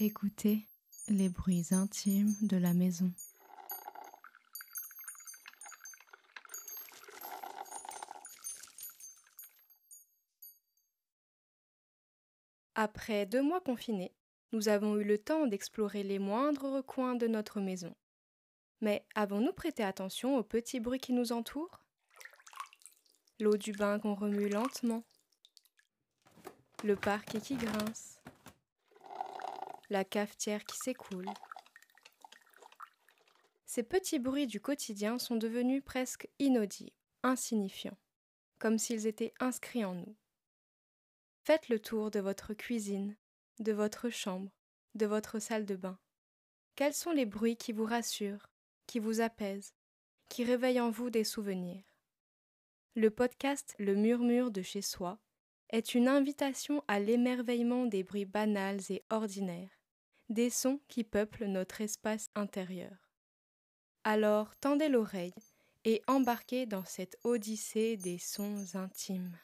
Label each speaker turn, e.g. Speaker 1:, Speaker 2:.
Speaker 1: Écoutez les bruits intimes de la maison.
Speaker 2: Après deux mois confinés, nous avons eu le temps d'explorer les moindres recoins de notre maison. Mais avons-nous prêté attention aux petits bruits qui nous entourent? L'eau du bain qu'on remue lentement, le parquet qui grince, la cafetière qui s'écoule. Ces petits bruits du quotidien sont devenus presque inaudibles, insignifiants, comme s'ils étaient inscrits en nous. Faites le tour de votre cuisine, de votre chambre, de votre salle de bain. Quels sont les bruits qui vous rassurent, qui vous apaisent, qui réveillent en vous des souvenirs? Le podcast Le murmure de chez soi est une invitation à l'émerveillement des bruits banals et ordinaires, des sons qui peuplent notre espace intérieur. Alors tendez l'oreille et embarquez dans cette odyssée des sons intimes.